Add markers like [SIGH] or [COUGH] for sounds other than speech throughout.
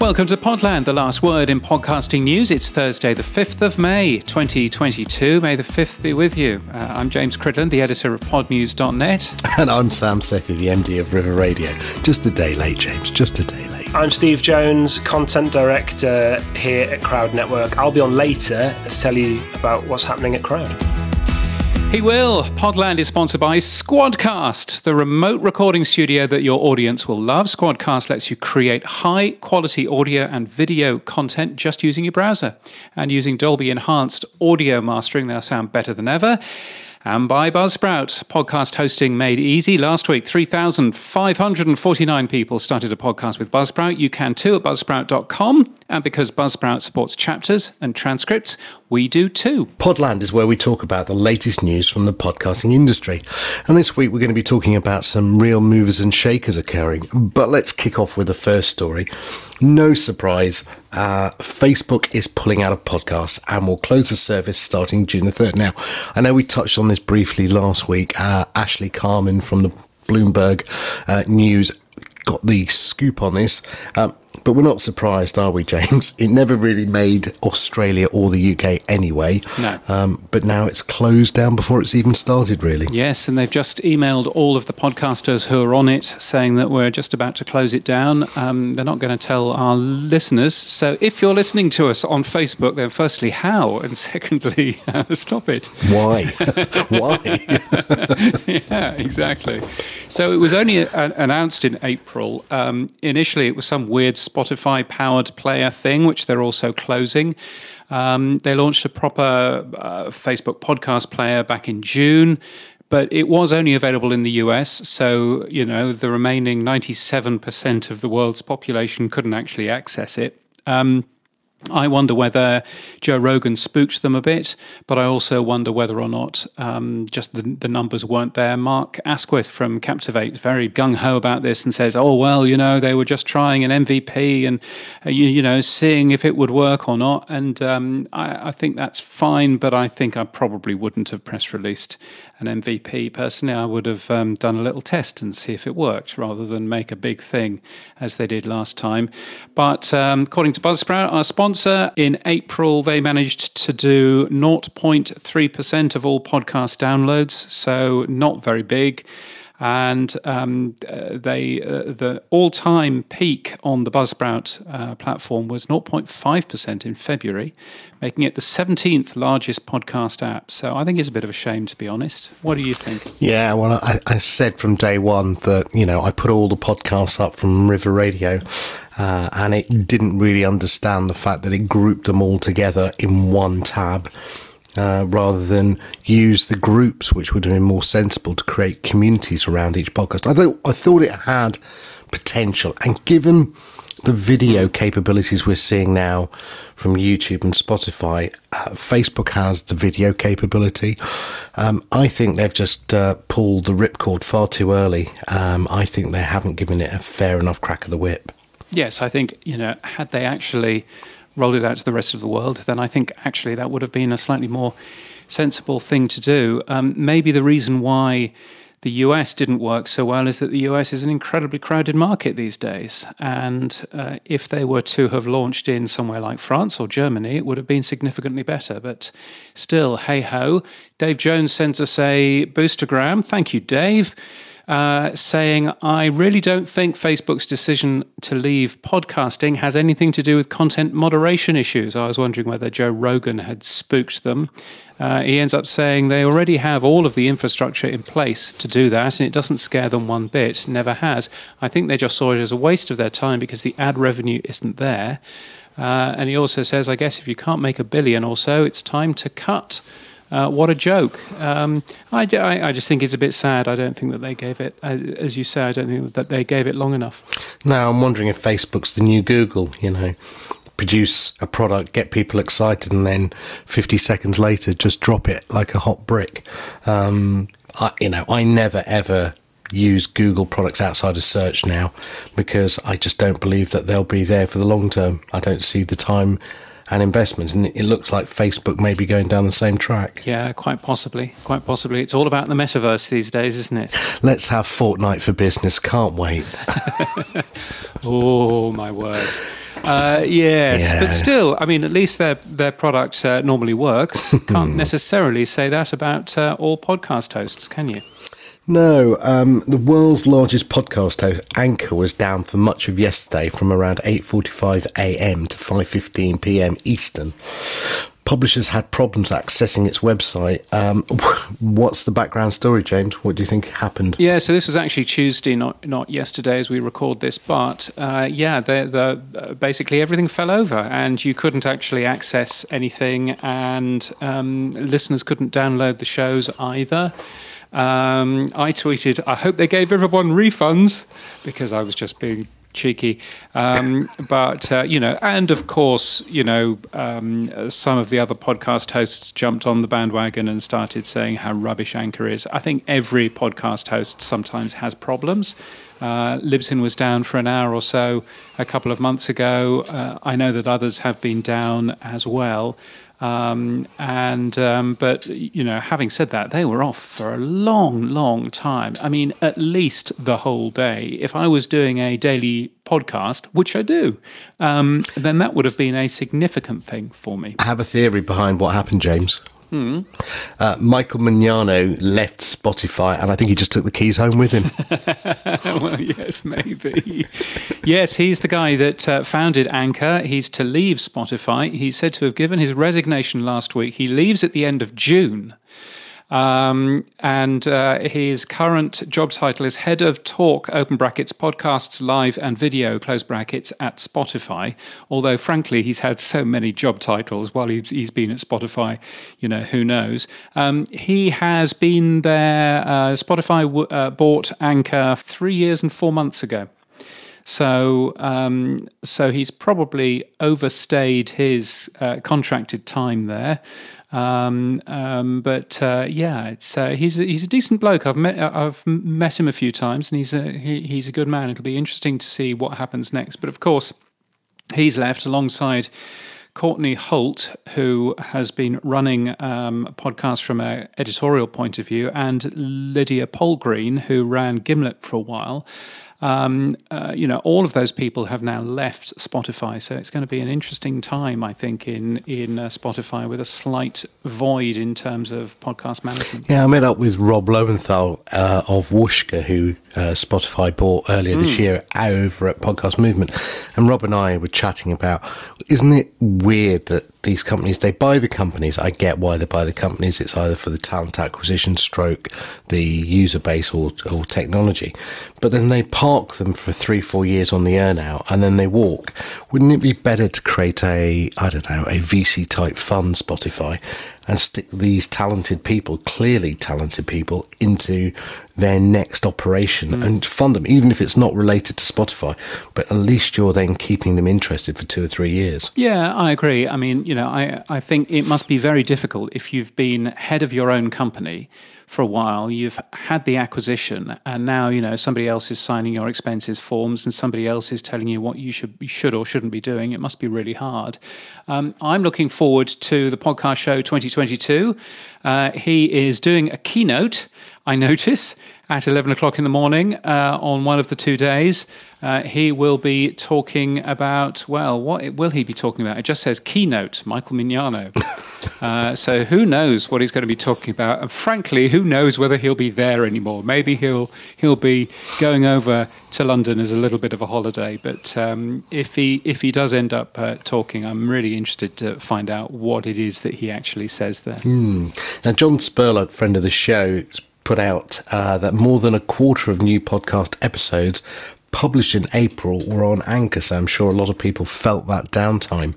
Welcome to Podland, the last word in podcasting news. It's Thursday, the 5th of May, 2022. May the 5th be with you. Uh, I'm James Cridland, the editor of podnews.net. [LAUGHS] And I'm Sam Sethi, the MD of River Radio. Just a day late, James, just a day late. I'm Steve Jones, content director here at Crowd Network. I'll be on later to tell you about what's happening at Crowd. He will. Podland is sponsored by Squadcast, the remote recording studio that your audience will love. Squadcast lets you create high quality audio and video content just using your browser. And using Dolby Enhanced audio mastering, they'll sound better than ever and by Buzzsprout. Podcast hosting made easy. Last week, 3,549 people started a podcast with Buzzsprout. You can too at buzzsprout.com. And because Buzzsprout supports chapters and transcripts, we do too. Podland is where we talk about the latest news from the podcasting industry. And this week, we're going to be talking about some real movers and shakers occurring. But let's kick off with the first story. No surprise, uh, Facebook is pulling out of podcasts and will close the service starting June the 3rd. Now, I know we touched on this briefly last week. Uh, Ashley Carman from the Bloomberg uh, News got the scoop on this. Um, but we're not surprised, are we, James? It never really made Australia or the UK anyway. No. Um, but now it's closed down before it's even started, really. Yes, and they've just emailed all of the podcasters who are on it saying that we're just about to close it down. Um, they're not going to tell our listeners. So if you're listening to us on Facebook, then firstly, how? And secondly, [LAUGHS] uh, stop it. Why? [LAUGHS] Why? yeah, exactly. So it was only a- announced in April. Um, initially, it was some weird Spotify powered player thing, which they're also closing. Um, they launched a proper uh, Facebook podcast player back in June, but it was only available in the US. So, you know, the remaining 97% of the world's population couldn't actually access it. Um, I wonder whether Joe Rogan spooked them a bit, but I also wonder whether or not um, just the, the numbers weren't there. Mark Asquith from Captivate is very gung ho about this and says, "Oh well, you know, they were just trying an MVP and uh, you, you know seeing if it would work or not." And um, I, I think that's fine, but I think I probably wouldn't have press released an MVP. Personally, I would have um, done a little test and see if it worked rather than make a big thing as they did last time. But um, according to Buzzsprout, our sponsor, in April they managed to do 0.3% of all podcast downloads, so not very big and um, uh, they uh, the all-time peak on the Buzzsprout uh, platform was 0.5% in February, making it the 17th largest podcast app. So I think it's a bit of a shame, to be honest. What do you think? Yeah, well, I, I said from day one that you know I put all the podcasts up from River Radio. Uh, and it didn't really understand the fact that it grouped them all together in one tab uh, rather than use the groups, which would have been more sensible to create communities around each podcast. I thought I thought it had potential, and given the video capabilities we're seeing now from YouTube and Spotify, uh, Facebook has the video capability. Um, I think they've just uh, pulled the ripcord far too early. Um, I think they haven't given it a fair enough crack of the whip. Yes, I think you know had they actually rolled it out to the rest of the world, then I think actually that would have been a slightly more sensible thing to do. Um, maybe the reason why the US didn't work so well is that the US is an incredibly crowded market these days. And uh, if they were to have launched in somewhere like France or Germany, it would have been significantly better. But still, hey ho. Dave Jones sends us a boostergram. Thank you, Dave uh, saying, I really don't think Facebook's decision to leave podcasting has anything to do with content moderation issues. I was wondering whether Joe Rogan had spooked them. Uh, he ends up saying they already have all of the infrastructure in place to do that, and it doesn't scare them one bit, never has. I think they just saw it as a waste of their time because the ad revenue isn't there. Uh, and he also says, I guess if you can't make a billion or so, it's time to cut. Uh, what a joke. Um, I, I, I, just think it's a bit sad. I don't think that they gave it, uh, as you say, I don't think that they gave it long enough. Now, I'm wondering if Facebook's the new Google, you know, produce a product, get people excited, and then 50 seconds later just drop it like a hot brick. Um, I, you know, I never ever use Google products outside of search now because I just don't believe that they'll be there for the long term. I don't see the time and investments. And it looks like Facebook may be going down the same track. Yeah, quite possibly. Quite possibly. It's all about the metaverse these days, isn't it? Let's have Fortnite for business. Can't wait. [LAUGHS] oh, my word. Uh, yes, Yeah. but still, I mean, at least their their product uh, normally works. [LAUGHS] Can't necessarily say that about uh, all podcast hosts, can you? No, um, the world's largest podcast host, Anchor, was down for much of yesterday from around 8.45 a.m. to 5.15 p.m. Eastern. Publishers had problems accessing its website. Um, [LAUGHS] what's the background story, James? What do you think happened? Yeah, so this was actually Tuesday, not not yesterday, as we record this. But uh, yeah, the, the uh, basically everything fell over, and you couldn't actually access anything, and um, listeners couldn't download the shows either. Um, I tweeted, "I hope they gave everyone refunds," because I was just being cheeky. Um, [LAUGHS] but uh, you know, and of course, you know, um, some of the other podcast hosts jumped on the bandwagon and started saying how rubbish Anchor is. I think every podcast host sometimes has problems. Uh, Libsyn was down for an hour or so a couple of months ago. Uh, I know that others have been down as well. Um, and um, but you know, having said that, they were off for a long, long time. I mean, at least the whole day. If I was doing a daily podcast, which I do, um, then that would have been a significant thing for me. I have a theory behind what happened, James. Uh, Michael Mignano left Spotify, and I think he just took the keys home with him. [LAUGHS] well, yes, maybe. yes, he's the guy that uh, founded Anchor. He's to leave Spotify. He's said to have given his resignation last week. He leaves at the end of June. Um, and uh, his current job title is Head of Talk, open brackets, podcasts, live and video, close brackets, at Spotify. Although, frankly, he's had so many job titles while he's, he's been at Spotify, you know, who knows. Um, he has been there, uh, Spotify w- uh, bought Anchor three years and four months ago. So, um, so he's probably overstayed his uh, contracted time there. Um, um, but uh, yeah, it's uh, he's a, he's a decent bloke. I've met I've met him a few times, and he's a he, he's a good man. It'll be interesting to see what happens next. But of course, he's left alongside. Courtney Holt, who has been running um, podcasts from an editorial point of view, and Lydia Polgreen, who ran Gimlet for a while. Um, uh, you know, all of those people have now left Spotify, so it's going to be an interesting time, I think, in in uh, Spotify with a slight void in terms of podcast management. Yeah, I met up with Rob Loewenthal uh, of Whooshkaa, who uh, Spotify bought earlier this year over at Podcast Movement. And Rob and I were chatting about, isn't it weird that these companies, they buy the companies. I get why they buy the companies. It's either for the talent acquisition stroke, the user base or, or technology. But then they park them for three, four years on the earn out and then they walk. Wouldn't it be better to create a, I don't know, a VC type fund, Spotify, and stick these talented people, clearly talented people, into their next operation hmm. and fund them, even if it's not related to Spotify. But at least you're then keeping them interested for two or three years. Yeah, I agree. I mean, you know, I, I think it must be very difficult if you've been head of your own company for a while, you've had the acquisition, and now you know somebody else is signing your expenses forms, and somebody else is telling you what you should should or shouldn't be doing. It must be really hard. Um, I'm looking forward to the podcast show 2022. Uh, he is doing a keynote. I notice at 11 o'clock in the morning uh, on one of the two days. Uh, he will be talking about, well, what will he be talking about? It just says keynote, Michael Mignano. [LAUGHS] uh, so who knows what he's going to be talking about? And frankly, who knows whether he'll be there anymore? Maybe he'll he'll be going over to London as a little bit of a holiday. But um, if he if he does end up uh, talking, I'm really interested to find out what it is that he actually says there. Now, John Spurlock, friend of the show, put out uh, that more than a quarter of new podcast episodes published in April were on Anchor. So I'm sure a lot of people felt that downtime.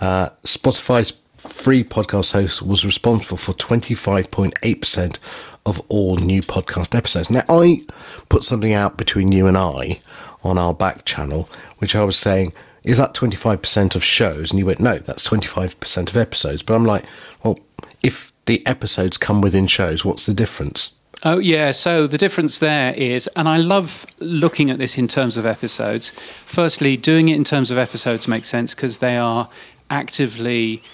Uh, Spotify's free podcast host was responsible for 25.8% of all new podcast episodes. Now, I put something out between you and I on our back channel, which I was saying, is that 25% of shows? And you went, no, that's 25% of episodes. But I'm like, well, if the episodes come within shows, what's the difference? Oh, yeah. So the difference there is, and I love looking at this in terms of episodes. Firstly, doing it in terms of episodes makes sense because they are actively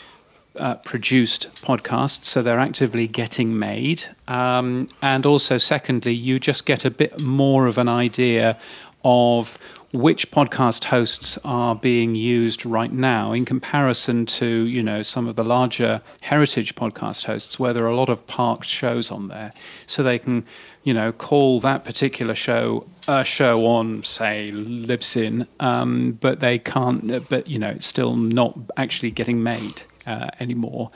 uh, produced podcasts, so they're actively getting made. Um, and also, secondly, you just get a bit more of an idea of which podcast hosts are being used right now in comparison to you know some of the larger heritage podcast hosts where there are a lot of parked shows on there. So they can you know call that particular show a show on say libsyn um, but they can't but you know it's still not actually getting made uh, anymore.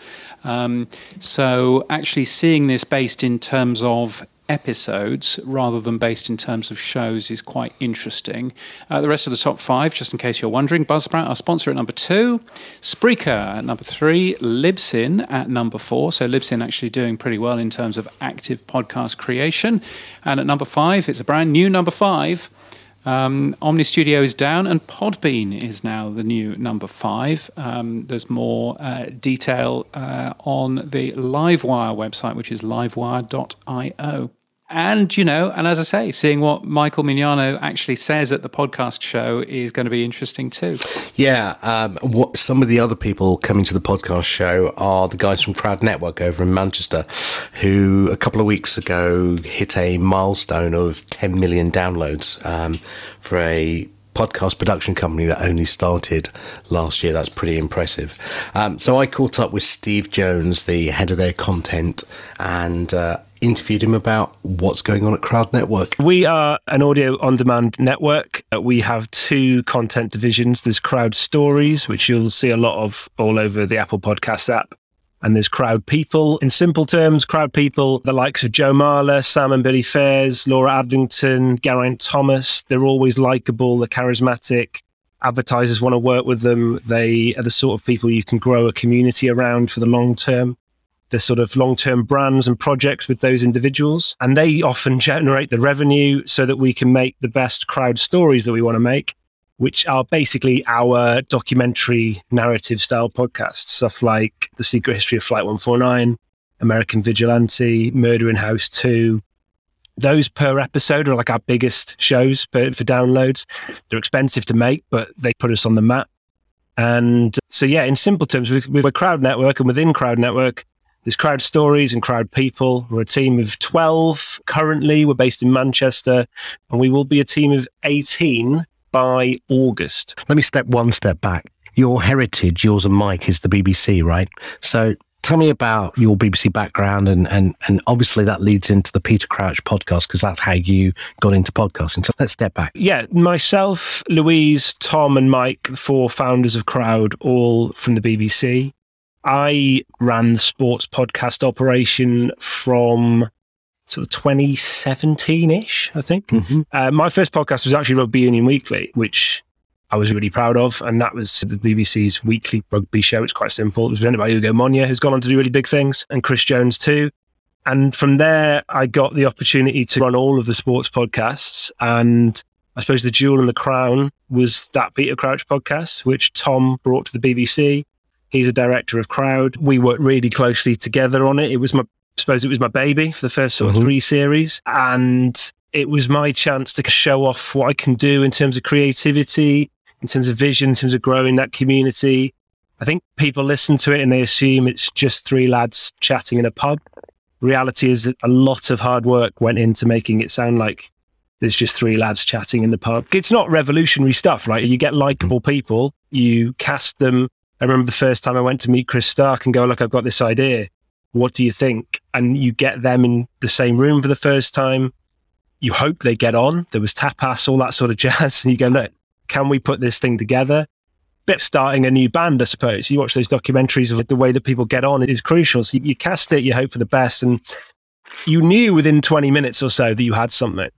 Um, so actually seeing this based in terms of episodes rather than based in terms of shows is quite interesting. Uh, the rest of the top five, just in case you're wondering, Buzzsprout, our sponsor at number two, Spreaker at number three, Libsyn at number four. So Libsyn actually doing pretty well in terms of active podcast creation. And at number five, it's a brand new number five. Um, Omny Studio is down, and Podbean is now the new number five. Um, there's more uh, detail uh, on the Livewire website, which is livewire.io. And, you know, and as I say, seeing what Michael Mignano actually says at the podcast show is going to be interesting too. Yeah. Um, what some of the other people coming to the podcast show are the guys from Crowd Network over in Manchester, who a couple of weeks ago hit a milestone of 10 million downloads um, for a podcast production company that only started last year. That's pretty impressive. Um, so I caught up with Steve Jones, the head of their content, and uh, interviewed him about what's going on at Crowd Network. We are an audio on demand network. Uh, we have two content divisions. There's Crowd Stories, which you'll see a lot of all over the Apple Podcast app. And there's Crowd People. In simple terms, Crowd People, the likes of Joe Marler, Sam and Billy Faiers, Laura Adlington, Geraint Thomas, they're always likable, they're charismatic. Advertisers want to work with them. They are the sort of people you can grow a community around for the long term the sort of long term brands and projects with those individuals. And they often generate the revenue so that we can make the best crowd stories that we want to make, which are basically our documentary narrative style podcasts, stuff like The Secret History of Flight 149, American Vigilante, Murder in House 2. Those per episode are like our biggest shows for, for downloads. They're expensive to make, but they put us on the map. And so, yeah, in simple terms, we're Crowd Network, and within Crowd Network, there's crowd stories and crowd people. We're a team of 12 currently. We're based in Manchester, and we will be a team of 18 by August. Let me step one step back. Your heritage, yours and Mike, is the BBC, right? So tell me about your BBC background and and and obviously that leads into the Peter Crouch podcast because that's how you got into podcasting. So let's step back. Yeah, myself, Louise, Tom, and Mike, the four founders of Crowd, all from the BBC. I ran the sports podcast operation from sort of 2017 ish, I think. Mm-hmm. Uh, my first podcast was actually Rugby Union Weekly, which I was really proud of. And that was the BBC's weekly rugby show. It's quite simple. It was presented by Ugo Monye, who's gone on to do really big things, and Chris Jones too. And from there, I got the opportunity to run all of the sports podcasts. And I suppose the jewel in the crown was that Peter Crouch podcast, which Tom brought to the BBC. He's a director of Crowd. We worked really closely together on it. It was my, I suppose it was my baby for the first sort of mm-hmm. three series. And it was my chance to show off what I can do in terms of creativity, in terms of vision, in terms of growing that community. I think people listen to it and they assume it's just three lads chatting in a pub. Reality is that a lot of hard work went into making it sound like there's just three lads chatting in the pub. It's not revolutionary stuff, right? You get likable people, you cast them I remember the first time I went to meet Chris Stark and go, look, I've got this idea. What do you think? And you get them in the same room for the first time. You hope they get on. There was tapas, all that sort of [LAUGHS] jazz. And you go, look, can we put this thing together? Bit starting a new band, I suppose. You watch those documentaries of the way that people get on, it is crucial. So you cast it, you hope for the best. And you knew within 20 minutes or so that you had something.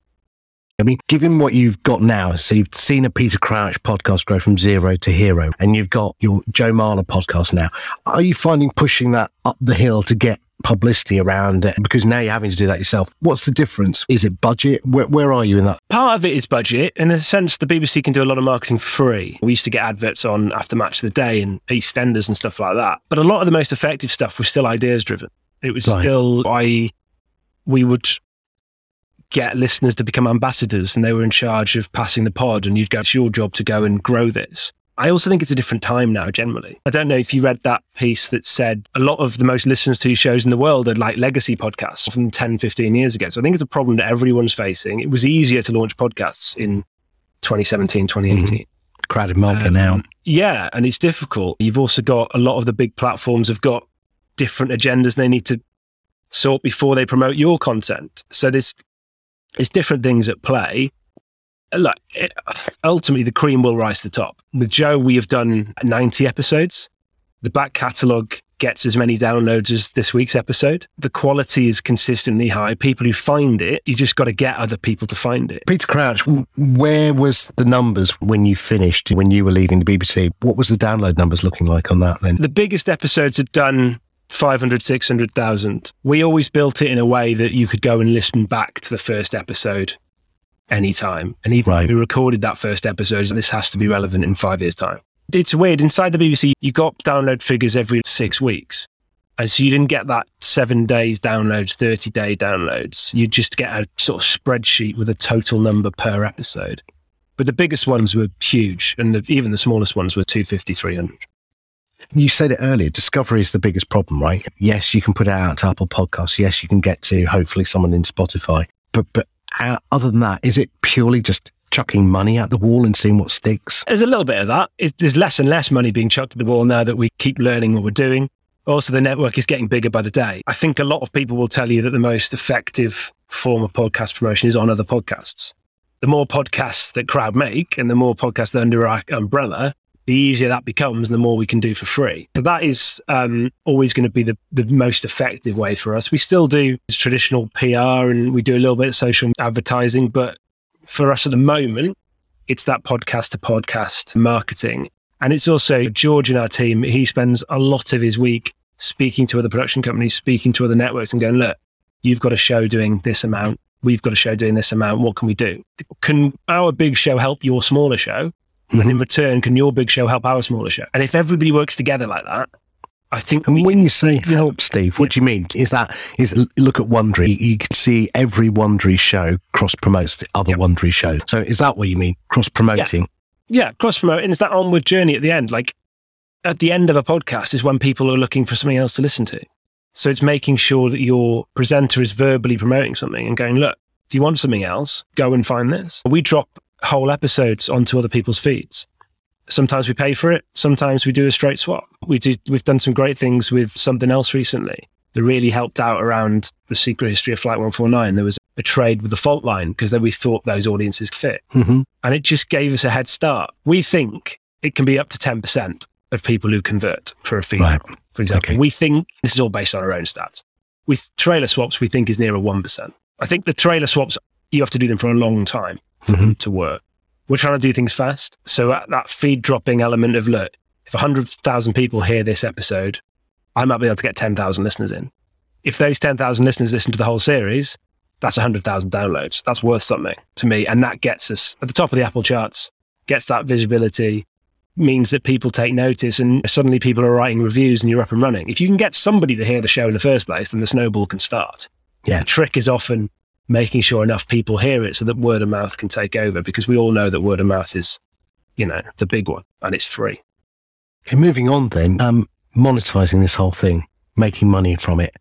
I mean, given what you've got now, so you've seen a Peter Crouch podcast grow from zero to hero, and you've got your Joe Marler podcast now. Are you finding pushing that up the hill to get publicity around it because now you're having to do that yourself. What's the difference? Is it budget? Where, where are you in that? Part of it is budget. In a sense, the BBC can do a lot of marketing for free. We used to get adverts on after match of the day and EastEnders and stuff like that. But a lot of the most effective stuff was still ideas driven. It was right. still, I, we would get listeners to become ambassadors and they were in charge of passing the pod and you'd go, it's your job to go and grow this. I also think it's a different time now, generally. I don't know if you read that piece that said a lot of the most listened to shows in the world are like legacy podcasts from 10, 15 years ago. So I think it's a problem that everyone's facing. It was easier to launch podcasts in 2017, mm-hmm. 2018. Crowded market now. Um, yeah, and it's difficult. You've also got a lot of the big platforms have got different agendas they need to sort before they promote your content. So there's there's different things at play. Look, it, ultimately the cream will rise to the top. With Joe, we have done 90 episodes. The back catalogue gets as many downloads as this week's episode. The quality is consistently high. People who find it, you just got to get other people to find it. Peter Crouch, where was the numbers when you finished, when you were leaving the BBC? What was the download numbers looking like on that then? The biggest episodes had done 500, 600,000. We always built it in a way that you could go and listen back to the first episode anytime. And even right. we recorded that first episode, this has to be relevant in five years' time it's weird. Inside the BBC, you got download figures every six weeks. And so you didn't get that seven days downloads, 30 day downloads. You just get a sort of spreadsheet with a total number per episode. But the biggest ones were huge. And the, even the smallest ones were 250, 300. You said it earlier, discovery is the biggest problem, right? Yes, you can put it out to Apple Podcasts. Yes, you can get to hopefully someone in Spotify. But, but other than that, is it purely just chucking money at the wall and seeing what sticks? There's a little bit of that. It's, there's less and less money being chucked at the wall now that we keep learning what we're doing. Also, the network is getting bigger by the day. I think a lot of people will tell you that the most effective form of podcast promotion is on other podcasts. The more podcasts that Crowd make and the more podcasts under our umbrella, the easier that becomes the more we can do for free. So that is um, always going to be the, the most effective way for us. We still do traditional PR and we do a little bit of social advertising, but for us at the moment, it's that podcast to podcast marketing. And it's also George in our team, he spends a lot of his week speaking to other production companies, speaking to other networks and going, look, you've got a show doing this amount. We've got a show doing this amount. What can we do? Can our big show help your smaller show? And in return, can your big show help our smaller show? And if everybody works together like that, I think. And when you say help, Steve, what do you mean? Is that is look at Wondery? You can see every Wondery show cross promotes the other yep. Wondery show. So is that what you mean? Cross promoting? Yeah, yeah cross promoting. It's that onward journey at the end. Like at the end of a podcast is when people are looking for something else to listen to. So it's making sure that your presenter is verbally promoting something and going, look, if you want something else, go and find this. We drop whole episodes onto other people's feeds. Sometimes we pay for it. Sometimes we do a straight swap. We did, we've done some great things with something else recently that really helped out around the secret history of Flight 149. There was a trade with the fault line because then we thought those audiences fit. Mm-hmm. And it just gave us a head start. We think it can be up to 10% of people who convert for a fee, right. for example. Okay. We think this is all based on our own stats. With trailer swaps, we think is nearer 1%. I think the trailer swaps, you have to do them for a long time mm-hmm. to work we're trying to do things fast. So at that feed dropping element of look, if 100,000 people hear this episode, I might be able to get 10,000 listeners in. If those 10,000 listeners listen to the whole series, that's 100,000 downloads. That's worth something to me. And that gets us at the top of the Apple charts, gets that visibility, means that people take notice and suddenly people are writing reviews and you're up and running. If you can get somebody to hear the show in the first place, then the snowball can start. Yeah. The trick is often making sure enough people hear it so that word of mouth can take over because we all know that word of mouth is, you know, the big one and it's free. Okay, moving on then, um, monetizing this whole thing, making money from it.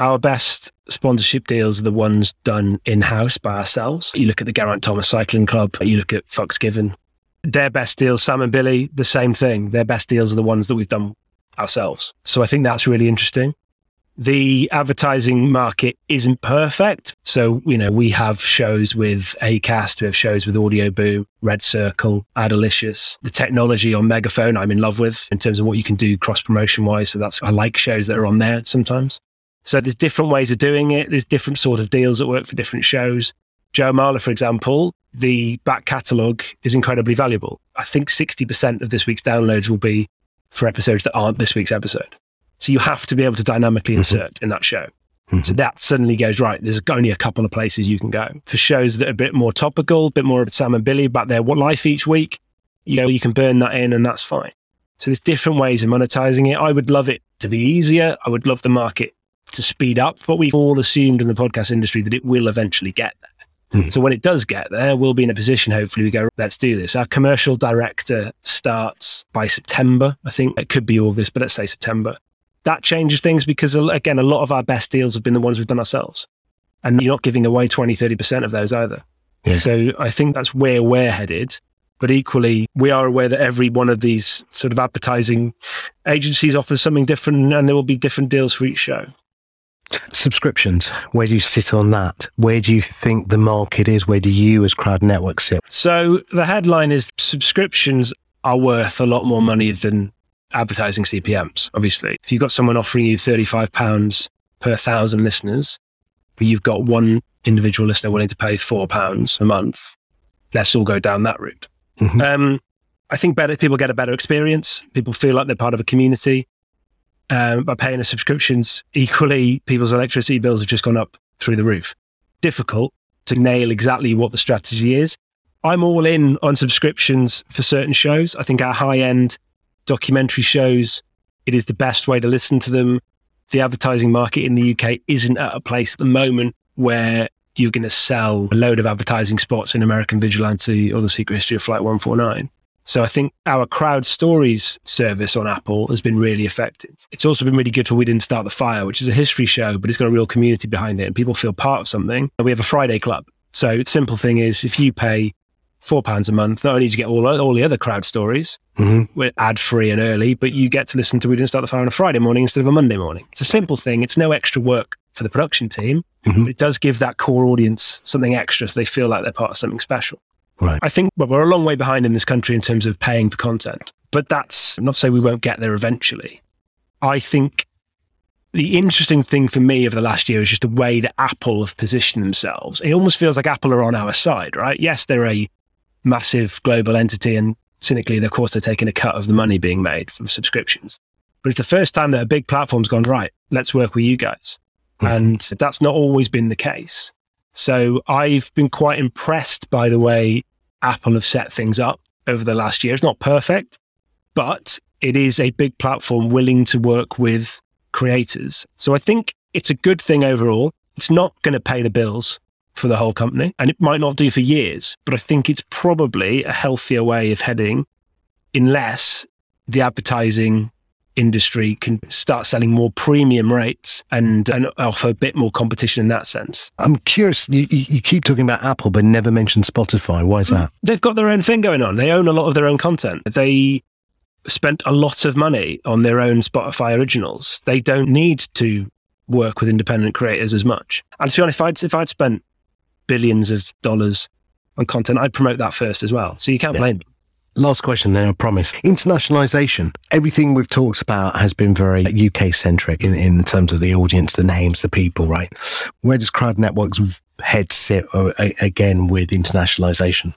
Our best sponsorship deals are the ones done in house by ourselves. You look at the Geraint Thomas Cycling Club, you look at Fox Given. Their best deals, Sam and Billy, the same thing. Their best deals are the ones that we've done ourselves. So I think that's really interesting the advertising market isn't perfect. So, you know, we have shows with Acast, we have shows with Audio Boom, Red Circle, Adelicious. The technology on Megaphone, I'm in love with in terms of what you can do cross promotion wise. So that's, I like shows that are on there sometimes. So there's different ways of doing it. There's different sort of deals that work for different shows. Joe Marler, for example, the back catalogue is incredibly valuable. I think 60% of this week's downloads will be for episodes that aren't this week's episode. So you have to be able to dynamically mm-hmm. insert in that show. Mm-hmm. So that suddenly goes right. There's only a couple of places you can go for shows that are a bit more topical, a bit more of Sam and Billy about their what life each week. You know, you can burn that in, and that's fine. So there's different ways of monetizing it. I would love it to be easier. I would love the market to speed up, but we've all assumed in the podcast industry that it will eventually get there. Mm-hmm. So when it does get there, we'll be in a position, hopefully, we go, let's do this. Our commercial director starts by September. I think it could be August, but let's say September that changes things because, again, a lot of our best deals have been the ones we've done ourselves. And you're not giving away 20, 30% of those either. Yeah. So I think that's where we're headed. But equally, we are aware that every one of these sort of advertising agencies offers something different and there will be different deals for each show. Subscriptions, where do you sit on that? Where do you think the market is? Where do you, as Crowd Network, sit? So the headline is subscriptions are worth a lot more money than advertising CPMs, obviously. If you've got someone offering you £35 per thousand listeners, but you've got one individual listener willing to pay £4 a month, let's all go down that route. Mm-hmm. Um, I think better people get a better experience. People feel like they're part of a community um, by paying the subscriptions. Equally, people's electricity bills have just gone up through the roof. Difficult to nail exactly what the strategy is. I'm all in on subscriptions for certain shows. I think our high end documentary shows, it is the best way to listen to them. The advertising market in the UK isn't at a place at the moment where you're going to sell a load of advertising spots in American Vigilante or The Secret History of Flight 149. So I think our crowd stories service on Apple has been really effective. It's also been really good for We Didn't Start the Fire, which is a history show, but it's got a real community behind it and people feel part of something. We have a Friday club. So the simple thing is if you pay four pounds a month, not only do you get all, all the other crowd stories, mm-hmm. we're ad free and early, but you get to listen to We Didn't Start the Fire on a Friday morning instead of a Monday morning. It's a simple thing. It's no extra work for the production team. Mm-hmm. it does give that core audience something extra so they feel like they're part of something special. Right. I think well, we're a long way behind in this country in terms of paying for content, but that's not to say we won't get there eventually. I think the interesting thing for me over the last year is just the way that Apple have positioned themselves. It almost feels like Apple are on our side, right? Yes, they're a massive global entity, and cynically, of course, they're taking a cut of the money being made from subscriptions. But it's the first time that a big platform's gone, right, let's work with you guys. Mm-hmm. And that's not always been the case. So I've been quite impressed by the way Apple have set things up over the last year. It's not perfect, but it is a big platform willing to work with creators. So I think it's a good thing overall. It's not going to pay the bills for the whole company, and it might not do for years, but I think it's probably a healthier way of heading unless the advertising industry can start selling more premium rates and, and offer a bit more competition in that sense. I'm curious, you, you keep talking about Apple, but never mention Spotify. Why is mm. that? They've got their own thing going on. They own a lot of their own content. They spent a lot of money on their own Spotify originals. They don't need to work with independent creators as much. And to be honest, if I'd, if I'd spent billions of dollars on content, I'd promote that first as well. So you can't yeah. blame them. Last question, then I promise. Internationalization. Everything we've talked about has been very UK centric in, in terms of the audience, the names, the people, right? Where does Crowd Network's head sit uh, again with internationalization?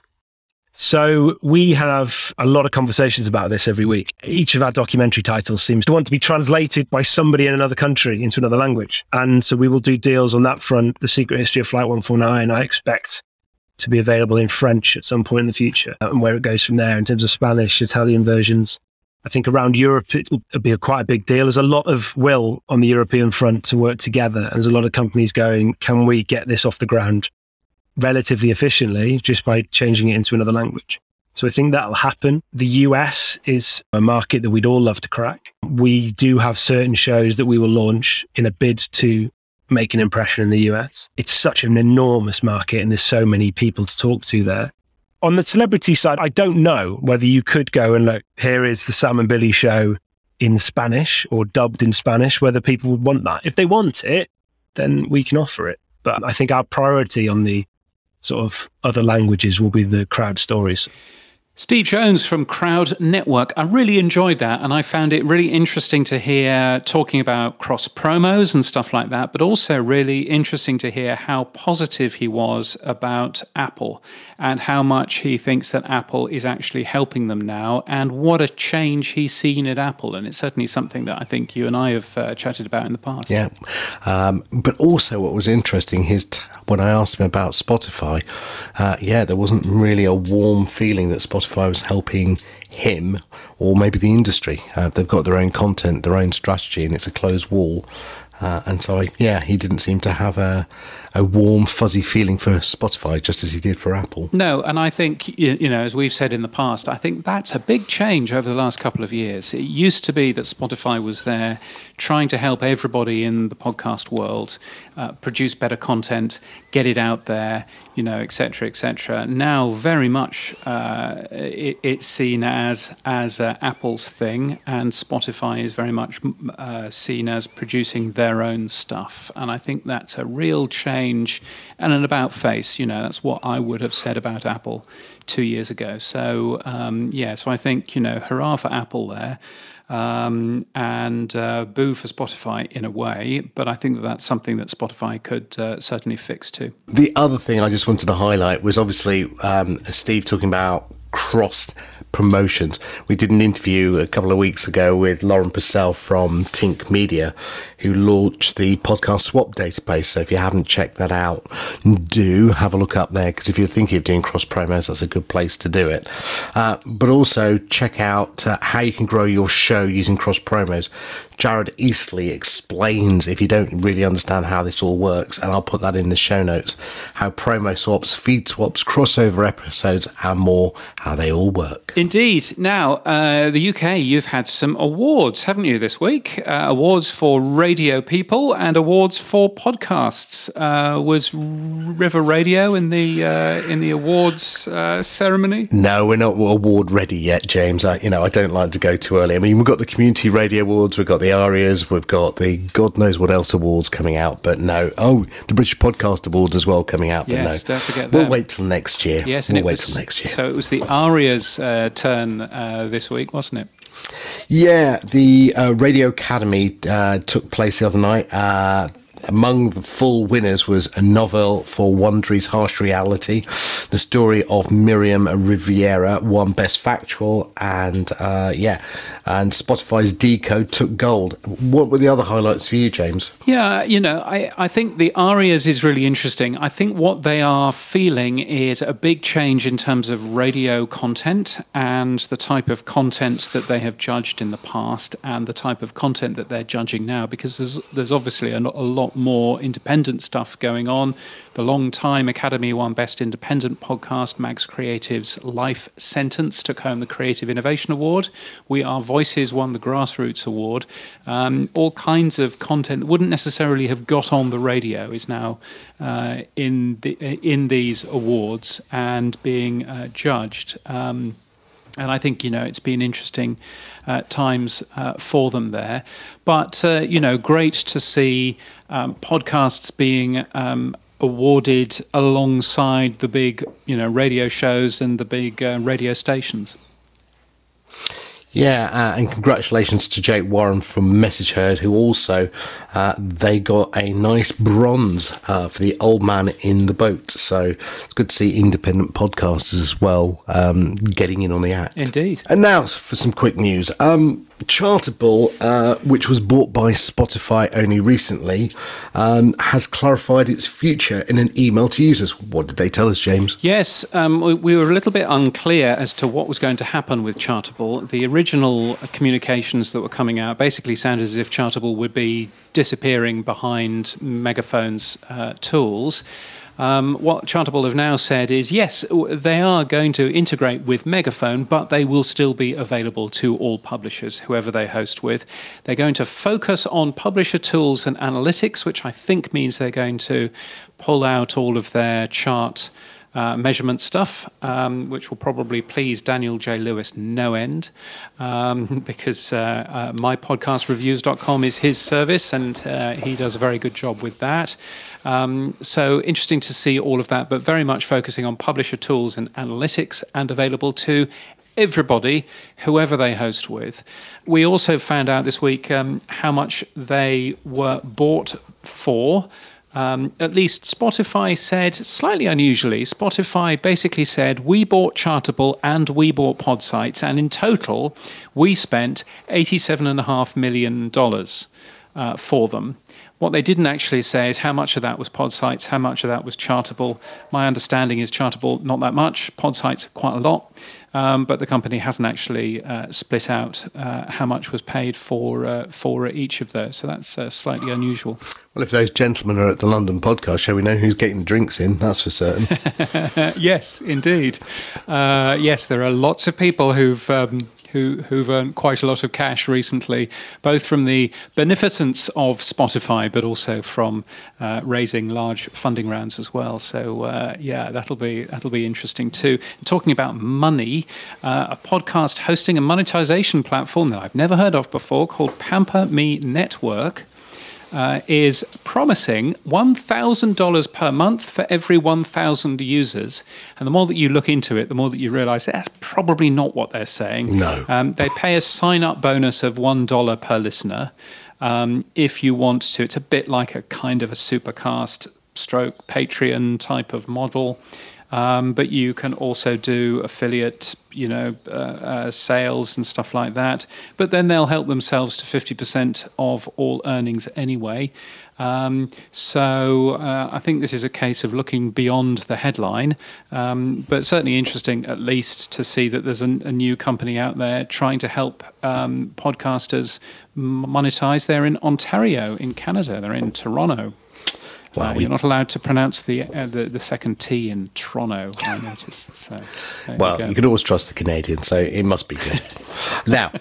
So we have a lot of conversations about this every week. Each of our documentary titles seems to want to be translated by somebody in another country into another language. And so we will do deals on that front. The Secret History of Flight 149, I expect to be available in French at some point in the future, uh, and where it goes from there in terms of Spanish, Italian versions. I think around Europe it'll be a quite a big deal. There's a lot of will on the European front to work together. And there's a lot of companies going, can we get this off the ground relatively efficiently just by changing it into another language? So I think that'll happen. The US is a market that we'd all love to crack. We do have certain shows that we will launch in a bid to make an impression in the US. It's such an enormous market and there's so many people to talk to there. On the celebrity side, I don't know whether you could go and look, here is the Sam and Billy show in Spanish or dubbed in Spanish, whether people would want that. If they want it, then we can offer it. But I think our priority on the sort of other languages will be the crowd stories. Steve Jones from Crowd Network. I really enjoyed that, and I found it really interesting to hear talking about cross promos and stuff like that, but also really interesting to hear how positive he was about Apple and how much he thinks that Apple is actually helping them now, and what a change he's seen at Apple. And it's certainly something that I think you and I have uh, chatted about in the past. Yeah, um, but also what was interesting his t- when I asked him about Spotify, uh, yeah, there wasn't really a warm feeling that Spotify Spotify was helping him or maybe the industry. Uh, they've got their own content, their own strategy, and it's a closed wall. Uh, and so, I, yeah, he didn't seem to have a, a warm, fuzzy feeling for Spotify, just as he did for Apple. No, and I think, you know, as we've said in the past, I think that's a big change over the last couple of years. It used to be that Spotify was there trying to help everybody in the podcast world uh, produce better content, get it out there, you know, et cetera, et cetera. Now, very much uh, it, it's seen as as uh, Apple's thing, and Spotify is very much uh, seen as producing their own stuff. And I think that's a real change and an about face. You know, that's what I would have said about Apple two years ago. So um, yeah, so I think you know, hurrah for Apple there um, and uh, boo for Spotify in a way. But I think that that's something that Spotify could uh, certainly fix too. The other thing I just wanted to highlight was obviously um, Steve talking about cross promotions. We did an interview a couple of weeks ago with Lauren Passell from Tink Media, who launched the podcast swap database. So if you haven't checked that out, do have a look up there because if you're thinking of doing cross promos, that's a good place to do it. Uh, but also check out uh, how you can grow your show using cross promos. Jared Easley explains if you don't really understand how this all works, and I'll put that in the show notes how promo swaps, feed swaps, crossover episodes, and more, how they all work. Indeed. Now, uh, the UK, you've had some awards, haven't you, this week? Uh, awards for radio people and awards for podcasts. Uh, was River Radio in the uh, in the awards uh, ceremony? No, we're not award ready yet, James. I, you know, I don't like to go too early. I mean, we've got the Community Radio Awards, we've got the ARIAs, we've got the God knows what else awards coming out, but no. Oh, the British Podcast Awards as well coming out, but yes, no. Don't forget we'll wait till next year. Yes, we'll wait was, till next year. So it was the ARIA's uh, turn uh, this week, wasn't it? Yeah, the uh, Radio Academy uh, took place the other night. Among the full winners was a novel for Wondery's Harsh Reality. The story of Miriam Rivera won Best Factual, and uh, yeah, and Spotify's Decode took gold. What were the other highlights for you, James? Yeah, you know, I, I think the ARIAs is really interesting. I think what they are feeling is a big change in terms of radio content and the type of content that they have judged in the past and the type of content that they're judging now, because there's there's obviously a lot more independent stuff going on. The long time Academy won Best Independent Podcast, Mags Creative's Life Sentence took home the Creative Innovation Award. We Are Voices won the Grassroots Award. Um, all kinds of content that wouldn't necessarily have got on the radio is now uh, in the, in these awards and being uh, judged. Um, and I think you know it's been interesting uh, times uh, for them there. But uh, you know, great to see um, podcasts being um, awarded alongside the big you know radio shows and the big uh, radio stations. Yeah, uh, and congratulations to Jake Warren from Message Heard, who also uh, they got a nice bronze uh, for the Old Man in the Boat. So it's good to see independent podcasters as well um, getting in on the act. Indeed. And now for some quick news. Um, Chartable, uh, which was bought by Spotify only recently, um, has clarified its future in an email to users. What did they tell us, James? Yes, um, we, we, were a little bit unclear as to what was going to happen with Chartable. The original communications that were coming out basically sounded as if Chartable would be disappearing behind Megaphone's uh, tools. Um, what Chartable have now said is yes, they are going to integrate with Megaphone, but they will still be available to all publishers, whoever they host with. They're going to focus on publisher tools and analytics, which I think means they're going to pull out all of their chart. Uh, measurement stuff, um, which will probably please Daniel J. Lewis no end, um, [LAUGHS] because uh, uh, mypodcastreviews.com is his service and uh, he does a very good job with that. Um, so interesting to see all of that, but very much focusing on publisher tools and analytics and available to everybody, whoever they host with. We also found out this week um, how much they were bought for. Um, at least Spotify said, slightly unusually, Spotify basically said, we bought Chartable and we bought Podsights, and in total, we spent $87.5 million uh, for them what they didn't actually say is how much of that was Podsights, how much of that was chartable. My understanding is chartable not that much, Podsights quite a lot, um, but the company hasn't actually uh, split out uh, how much was paid for uh, for each of those. So that's uh, slightly unusual. Well, if those gentlemen are at the London podcast show, we know who's getting the drinks in. That's for certain. [LAUGHS] yes, indeed. Uh, yes, there are lots of people who've. Um, who, who've earned quite a lot of cash recently, both from the beneficence of Spotify, but also from uh, raising large funding rounds as well. So uh, yeah, that'll be that'll be interesting too. And talking about money, uh, a podcast hosting a monetization platform that I've never heard of before called Pamper Me Network uh, is promising $1,000 per month for every 1,000 users. And the more that you look into it, the more that you realize that's probably not what they're saying. No. Um, they pay a sign up bonus of $1 per listener. Um, if you want to, it's a bit like a kind of a supercast stroke Patreon type of model. Um, but you can also do affiliate, you know, uh, uh, sales and stuff like that. But then they'll help themselves to 50% of all earnings anyway. Um, so uh, I think this is a case of looking beyond the headline, um, but certainly interesting at least to see that there's a, a new company out there trying to help um, podcasters monetize. They're in Ontario, in Canada. They're in Toronto. Well, uh, we, you're not allowed to pronounce the, uh, the, the second T in Toronto. I notice. So, well, you, you, can always trust the Canadian, so it must be good. [LAUGHS] now,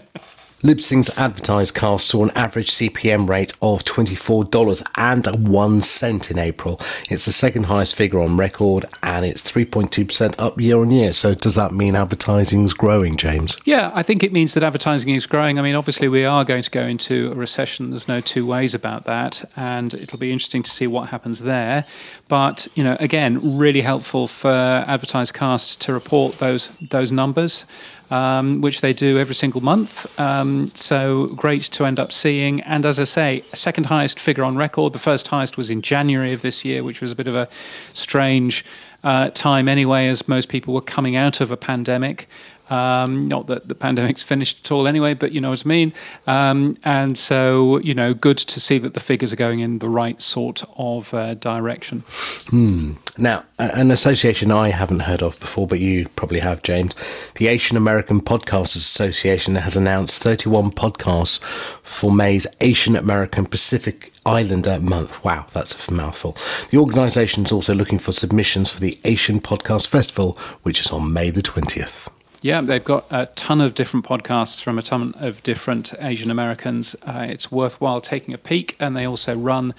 Libsyn's AdvertiseCast saw an average CPM rate of $24.01 in April. It's the second highest figure on record and it's 3.2% up year on year. So, does that mean advertising's growing, James? Yeah, I think it means that advertising is growing. I mean, obviously, we are going to go into a recession. There's no two ways about that. And it'll be interesting to see what happens there. But, you know, again, really helpful for AdvertiseCast to report those, those numbers um, which they do every single month. Um, so great to end up seeing. And as I say, second highest figure on record. The first highest was in January of this year, which was a bit of a strange uh, time anyway, as most people were coming out of a pandemic. Um, not that the pandemic's finished at all anyway, but you know what I mean. Um, and so, you know, good to see that the figures are going in the right sort of uh, direction. Hmm. Now, an association I haven't heard of before, but you probably have, James. The Asian American Podcasters Association has announced 31 podcasts for May's Asian American Pacific Islander Month. Wow, that's a mouthful. The organisation is also looking for submissions for the Asian Podcast Festival, which is on May the 20th. Yeah, they've got a ton of different podcasts from a ton of different Asian Americans. Uh, it's worthwhile taking a peek, and they also run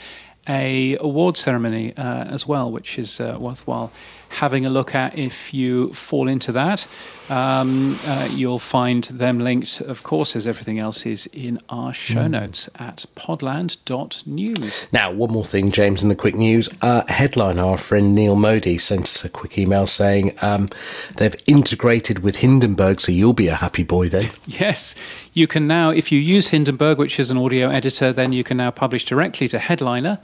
a award ceremony uh, as well, which is uh, worthwhile having a look at if you fall into that. Um, uh, you'll find them linked, of course, as everything else is in our show mm. notes at podland.news. Now, one more thing, James, in the quick news. Uh, headline Our friend Neil Modi sent us a quick email saying um, they've integrated with Hindenburg, so you'll be a happy boy then. Yes. You can now, if you use Hindenburg, which is an audio editor, then you can now publish directly to Headliner.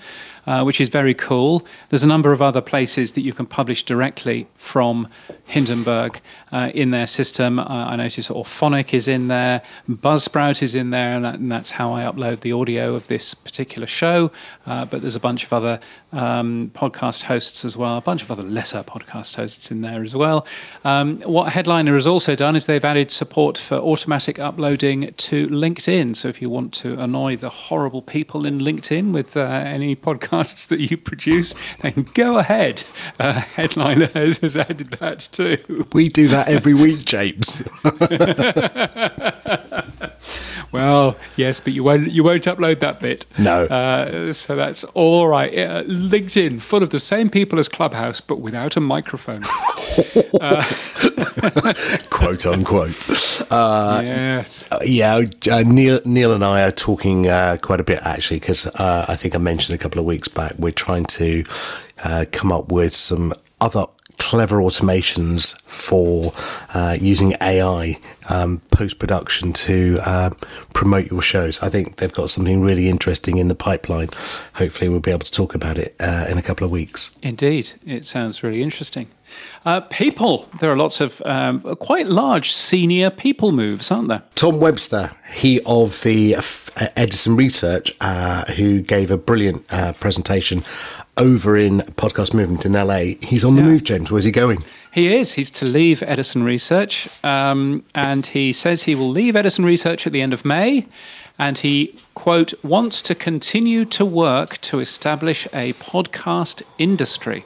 Uh, which is very cool. There's a number of other places that you can publish directly from Hindenburg uh, in their system. Uh, I notice Orphonic is in there, Buzzsprout is in there, and, that, and, that's how I upload the audio of this particular show. Uh, but there's a bunch of other um, podcast hosts as well, a bunch of other lesser podcast hosts in there as well. Um, what Headliner has also done is they've added support for automatic uploading to LinkedIn. So if you want to annoy the horrible people in LinkedIn with uh, any [LAUGHS] podcasts that you produce, then go ahead. Uh, Headliner [LAUGHS] has, has added that too. We do that every week, James. [LAUGHS] well, yes, but you won't you won't upload that bit. No. Uh, so that's all right. Uh, LinkedIn, full of the same people as Clubhouse, but without a microphone. [LAUGHS] uh, [LAUGHS] Quote unquote. Uh, yes. Uh, yeah, uh, Neil, Neil and I are talking quite a bit actually because I think I mentioned a couple of weeks back we're trying to come up with some other clever automations for uh, using AI um, post production to uh, promote your shows. I think they've got something really interesting in the pipeline. Hopefully, we'll be able to talk about it uh, in a couple of weeks. Indeed, it sounds really interesting. Uh, people, there are lots of um, quite large senior people moves, aren't there? Tom Webster, he of the Edison Research, uh, who gave a brilliant uh, presentation over in Podcast Movement in LA. He's on the yeah. move, James. Where's he going? He is. He's to leave Edison Research. Um, and he says he will leave Edison Research at the end of May. And he, quote, wants to continue to work to establish a podcast industry,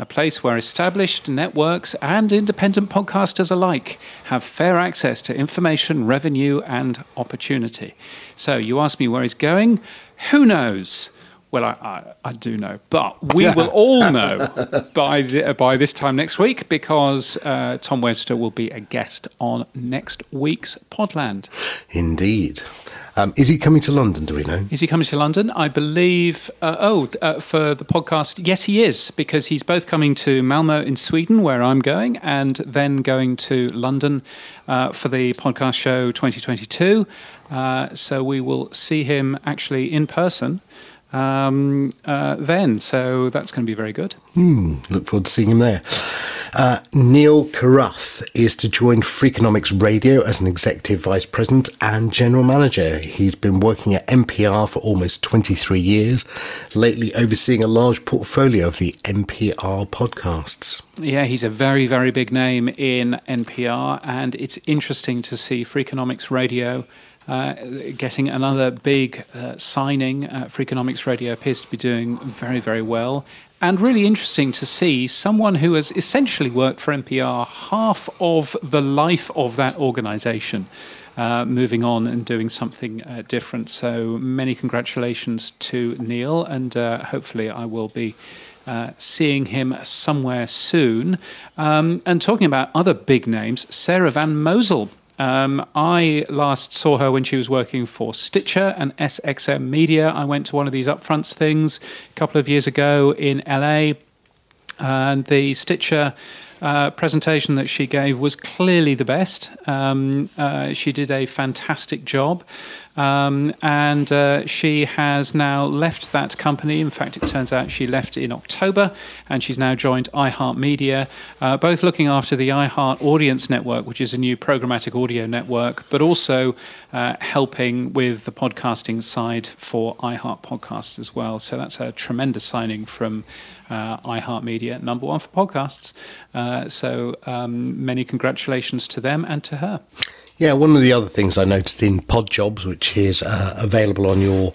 a place where established networks and independent podcasters alike have fair access to information, revenue, and opportunity. So you ask me where he's going? Who knows? Well, I, I, I, do know, but we will all know by the, by this time next week because uh, Tom Webster will be a guest on next week's Podland. Indeed. Um, is he coming to London? Do we know? Is he coming to London? I believe. Uh, oh, uh, for the podcast, yes, he is because he's both coming to Malmo in Sweden, where I'm going, and then going to London uh, for the podcast show 2022. Uh, so we will see him actually in person um, uh, then. So that's going to be very good. Hmm, look forward to seeing him there. Uh, Neal Carruth is to join Freakonomics Radio as an executive vice president and general manager. He's been working at NPR for almost 23 years, lately overseeing a large portfolio of the NPR podcasts. Yeah, he's a very, very big name in NPR, and it's interesting to see Freakonomics Radio uh, getting another big uh, signing. Uh, Freakonomics Radio appears to be doing very, very well. And really interesting to see someone who has essentially worked for NPR half of the life of that organization. Uh, moving on and doing something uh, different. So, many congratulations to Neal, and uh, hopefully, I will be uh, seeing him somewhere soon. Um, and talking about other big names, Sarah Van Mosel um, I last saw her when she was working for Stitcher and SXM Media. I went to one of these upfronts things a couple of years ago in LA, and the Stitcher uh, presentation that she gave was clearly the best. Um, uh, she did a fantastic job. Um, and uh, she has now left that company. In fact, it turns out she left in October, and she's now joined iHeartMedia, uh, both looking after the iHeart Audience Network, which is a new programmatic audio network, but also uh, helping with the podcasting side for iHeart Podcasts as well. So that's a tremendous signing from uh, iHeartMedia, number one for podcasts. Uh, so um, many congratulations to them and to her. Yeah, one of the other things I noticed in Podjobs, which is uh, available on your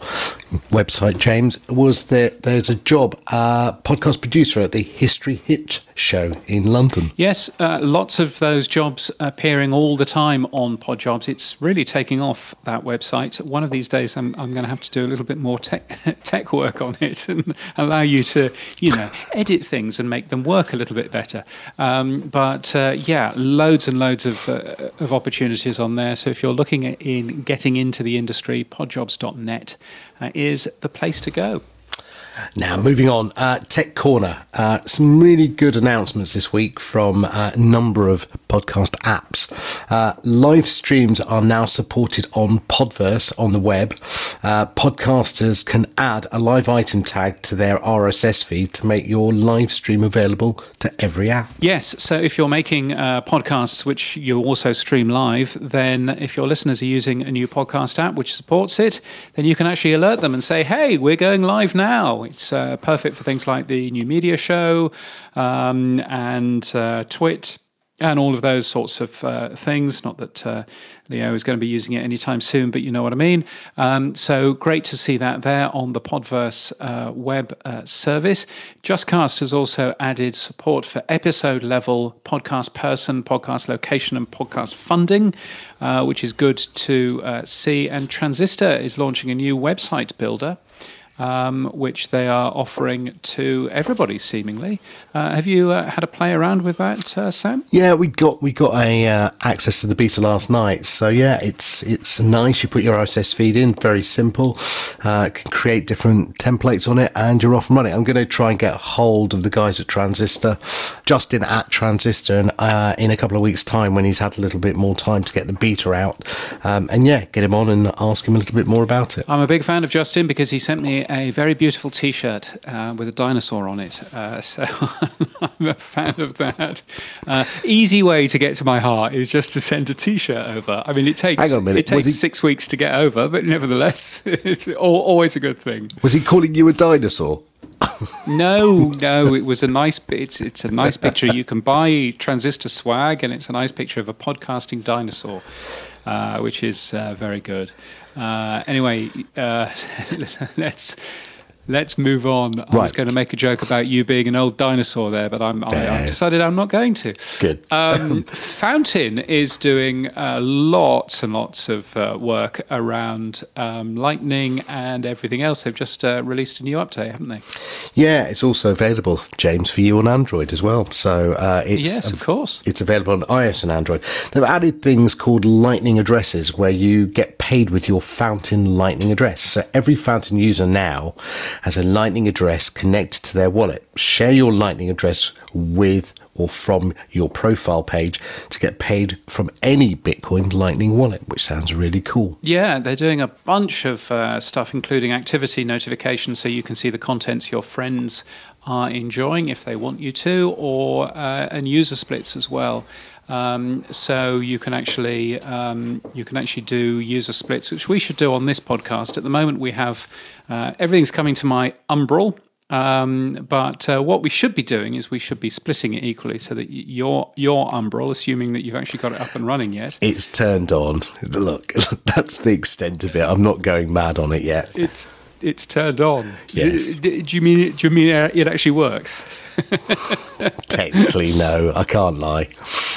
website, James, was that there's a job, uh, podcast producer at the History Hit show in London. Yes, uh, lots of those jobs appearing all the time on Podjobs. It's really taking off that website. One of these days, I'm, I'm going to have to do a little bit more tech, [LAUGHS] tech work on it and allow you to, you know, edit things and make them work a little bit better. Um, but uh, yeah, loads and loads of, uh, of opportunities on there. So if you're looking at in getting into the industry, podjobs.net uh, is the place to go. Now, moving on, uh, Tech Corner. Uh, some really good announcements this week from a number of podcast apps. Uh, live streams are now supported on Podverse on the web. Uh, podcasters can add a live item tag to their RSS feed to make your live stream available to every app. Yes. So if you're making uh, podcasts which you also stream live, then if your listeners are using a new podcast app which supports it, then you can actually alert them and say, hey, we're going live now it's uh, perfect for things like the New Media Show um, and uh, Twit and all of those sorts of uh, things. Not that uh, Leo is going to be using it anytime soon, but you know what I mean. Um, so great to see that there on the Podverse uh, web uh, service. JustCast has also added support for episode level podcast person, podcast location, and podcast funding, uh, which is good to uh, see. And Transistor is launching a new website builder. Um, which they are offering to everybody seemingly. Uh, have you uh, had a play around with that, uh, Sam? Yeah, we got we got a uh, access to the beta last night. So yeah, it's it's nice. You put your RSS feed in, very simple. Uh, can create different templates on it, and you're off and running. I'm going to try and get hold of the guys at Transistor, Justin at Transistor, and uh, in a couple of weeks' time when he's had a little bit more time to get the beta out, um, and yeah, get him on and ask him a little bit more about it. I'm a big fan of Justin because he sent me a very beautiful T-shirt uh, with a dinosaur on it. Uh, [LAUGHS] so I'm a fan of that. Uh, easy way to get to my heart is just to send a T-shirt over. I mean, it takes Hang on a minute, it takes he- six weeks to get over, but nevertheless, [LAUGHS] it's al- always a good thing. Was he calling you a dinosaur? No, no, it was a nice. It's it's a nice picture. You can buy transistor swag, and it's a nice picture of a podcasting dinosaur, uh, which is uh, very good. Uh, anyway, uh, [LAUGHS] let's let's move on. I was going to make a joke about you being an old dinosaur there, but I'm, I, I've decided I'm not going to. Good. Um, [LAUGHS] Fountain is doing uh, lots and lots of uh, work around um, Lightning and everything else. They've just uh, released a new update, haven't they? Yeah, it's also available, James, for you on Android as well. So uh, it's Yes, of course. It's available on iOS and Android. They've added things called Lightning addresses, where you get paid with your Fountain Lightning address. So every Fountain user now has a Lightning address connected to their wallet. Share your Lightning address with or from your profile page to get paid from any Bitcoin Lightning wallet, which sounds really cool. Yeah, they're doing a bunch of uh, stuff, including activity notifications, so you can see the contents your friends are enjoying if they want you to, or uh, and user splits as well. Um, so you can actually um, you can actually do user splits, which we should do on this podcast. At the moment, we have uh, everything's coming to my Umbrel. Um, but uh, what we should be doing is we should be splitting it equally so that y- your your Umbrel, assuming that you've actually got it up and running yet, It's turned on. [LAUGHS] Look, that's the extent of it. I'm not going mad on it yet. It's it's turned on. Yes. D- d- Do you mean it, do you mean it actually works? [LAUGHS] Technically, no, I can't lie.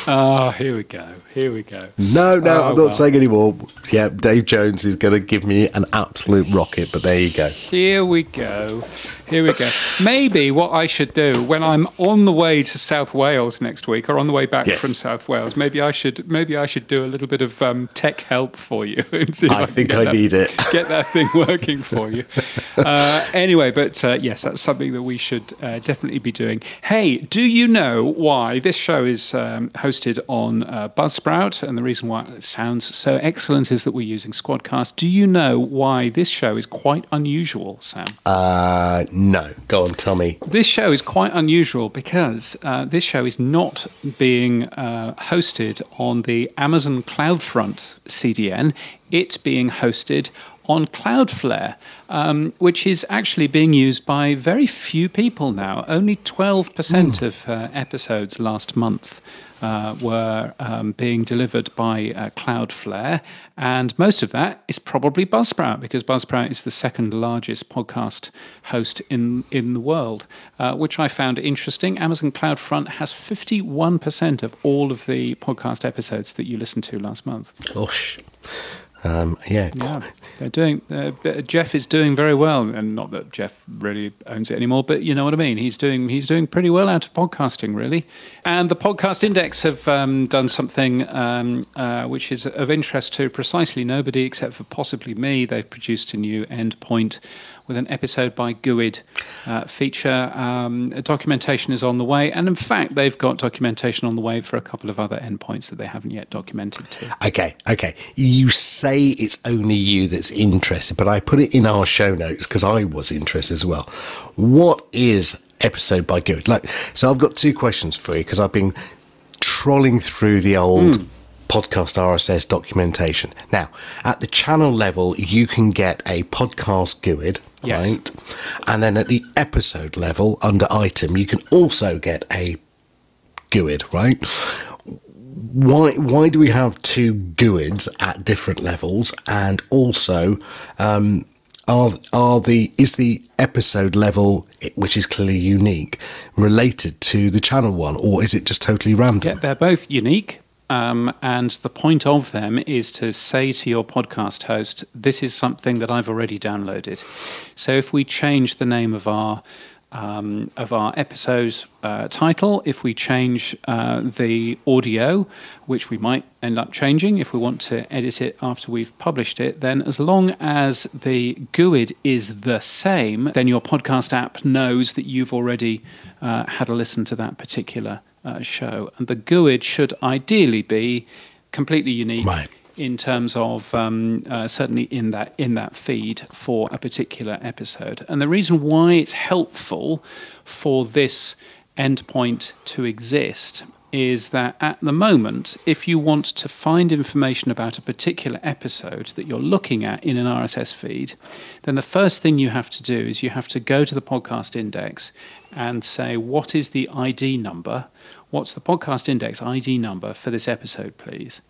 Ah, here we go. Here we go. No, no, Oh, I'm not well. saying anymore. Yeah, Dave Jones is going to give me an absolute rocket, but there you go. Here we go. Here we go. Maybe what I should do when I'm on the way to South Wales next week, or on the way back Yes. from South Wales, maybe I should maybe I should do a little bit of um, tech help for you. [LAUGHS] And see if I think I that- need it. Get that thing working for you. [LAUGHS] Uh, anyway, but uh, yes, that's something that we should uh, definitely be doing. Hey, do you know why this show is um, hosted on uh, Buzzsprout? And the reason why it sounds so excellent is that we're using Squadcast. Do you know why this show is quite unusual, Sam? Uh, no, go on, tell me. This show is quite unusual because uh, this show is not being uh, hosted on the Amazon CloudFront CDN. It's being hosted on Cloudflare, um, which is actually being used by very few people now. Only 12% of uh, episodes last month uh, were um, being delivered by uh, Cloudflare, and most of that is probably Buzzsprout because Buzzsprout is the second largest podcast host in in the world, uh, which I found interesting. Amazon CloudFront has 51% of all of the podcast episodes that you listened to last month. Gosh. Um, yeah, Yeah, they're doing. Uh, Jeff is doing very well, and not that Jeff really owns it anymore, but you know what I mean. He's doing he's doing pretty well out of podcasting, really. And the Podcast Index have um, done something um, uh, which is of interest to precisely nobody except for possibly me. They've produced a new endpoint with an episode by GUID uh, feature. Um, documentation is on the way, and in fact, they've got documentation on the way for a couple of other endpoints that they haven't yet documented to. Okay, okay. You say it's only you that's interested, but I put it in our show notes because I was interested as well. What is episode by GUID? Like, so I've got two questions for you because I've been trolling through the old Hmm. Podcast RSS documentation. Now, at the channel level, you can get a podcast GUID, Yes. right? And then at the episode level, under item, you can also get a GUID, right? why why do we have two GUIDs at different levels and also um are are the is the episode level which is clearly unique related to the channel one or is it just totally random Yeah, they're both unique. Um, and the point of them is to say to your podcast host, this is something that I've already downloaded. So if we change the name of our um, of our episode uh, title, if we change uh, the audio, which we might end up changing if we want to edit it after we've published it, then as long as the GUID is the same, then your podcast app knows that you've already uh, had a listen to that particular uh, show. And the GUID should ideally be completely unique. Right in terms of um, uh, certainly in that in that feed for a particular episode. And the reason why it's helpful for this endpoint to exist is that at the moment, if you want to find information about a particular episode that you're looking at in an RSS feed, then the first thing you have to do is you have to go to the podcast index and say, what is the ID number? What's the podcast index ID number for this episode, please?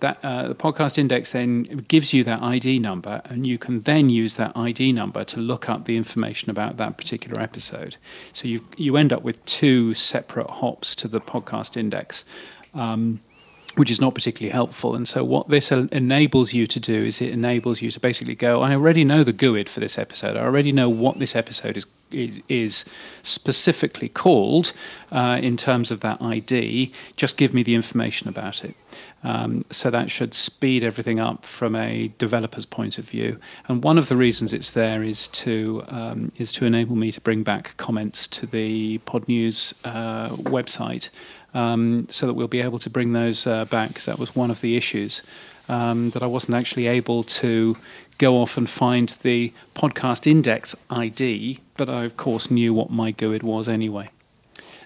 that uh, the podcast index then gives you that ID number, and you can then use that ID number to look up the information about that particular episode. So you you end up with two separate hops to the podcast index. Um, which is not particularly helpful. And so, what this enables you to do is it enables you to basically go, I already know the GUID for this episode. I already know what this episode is is specifically called uh, in terms of that ID. Just give me the information about it. Um, so that should speed everything up from a developer's point of view. And one of the reasons it's there is to um, is to enable me to bring back comments to the Podnews uh, website, um, so that we'll be able to bring those uh, back. Because that was one of the issues um, that I wasn't actually able to go off and find the podcast index ID, but I of course knew what my GUID was anyway.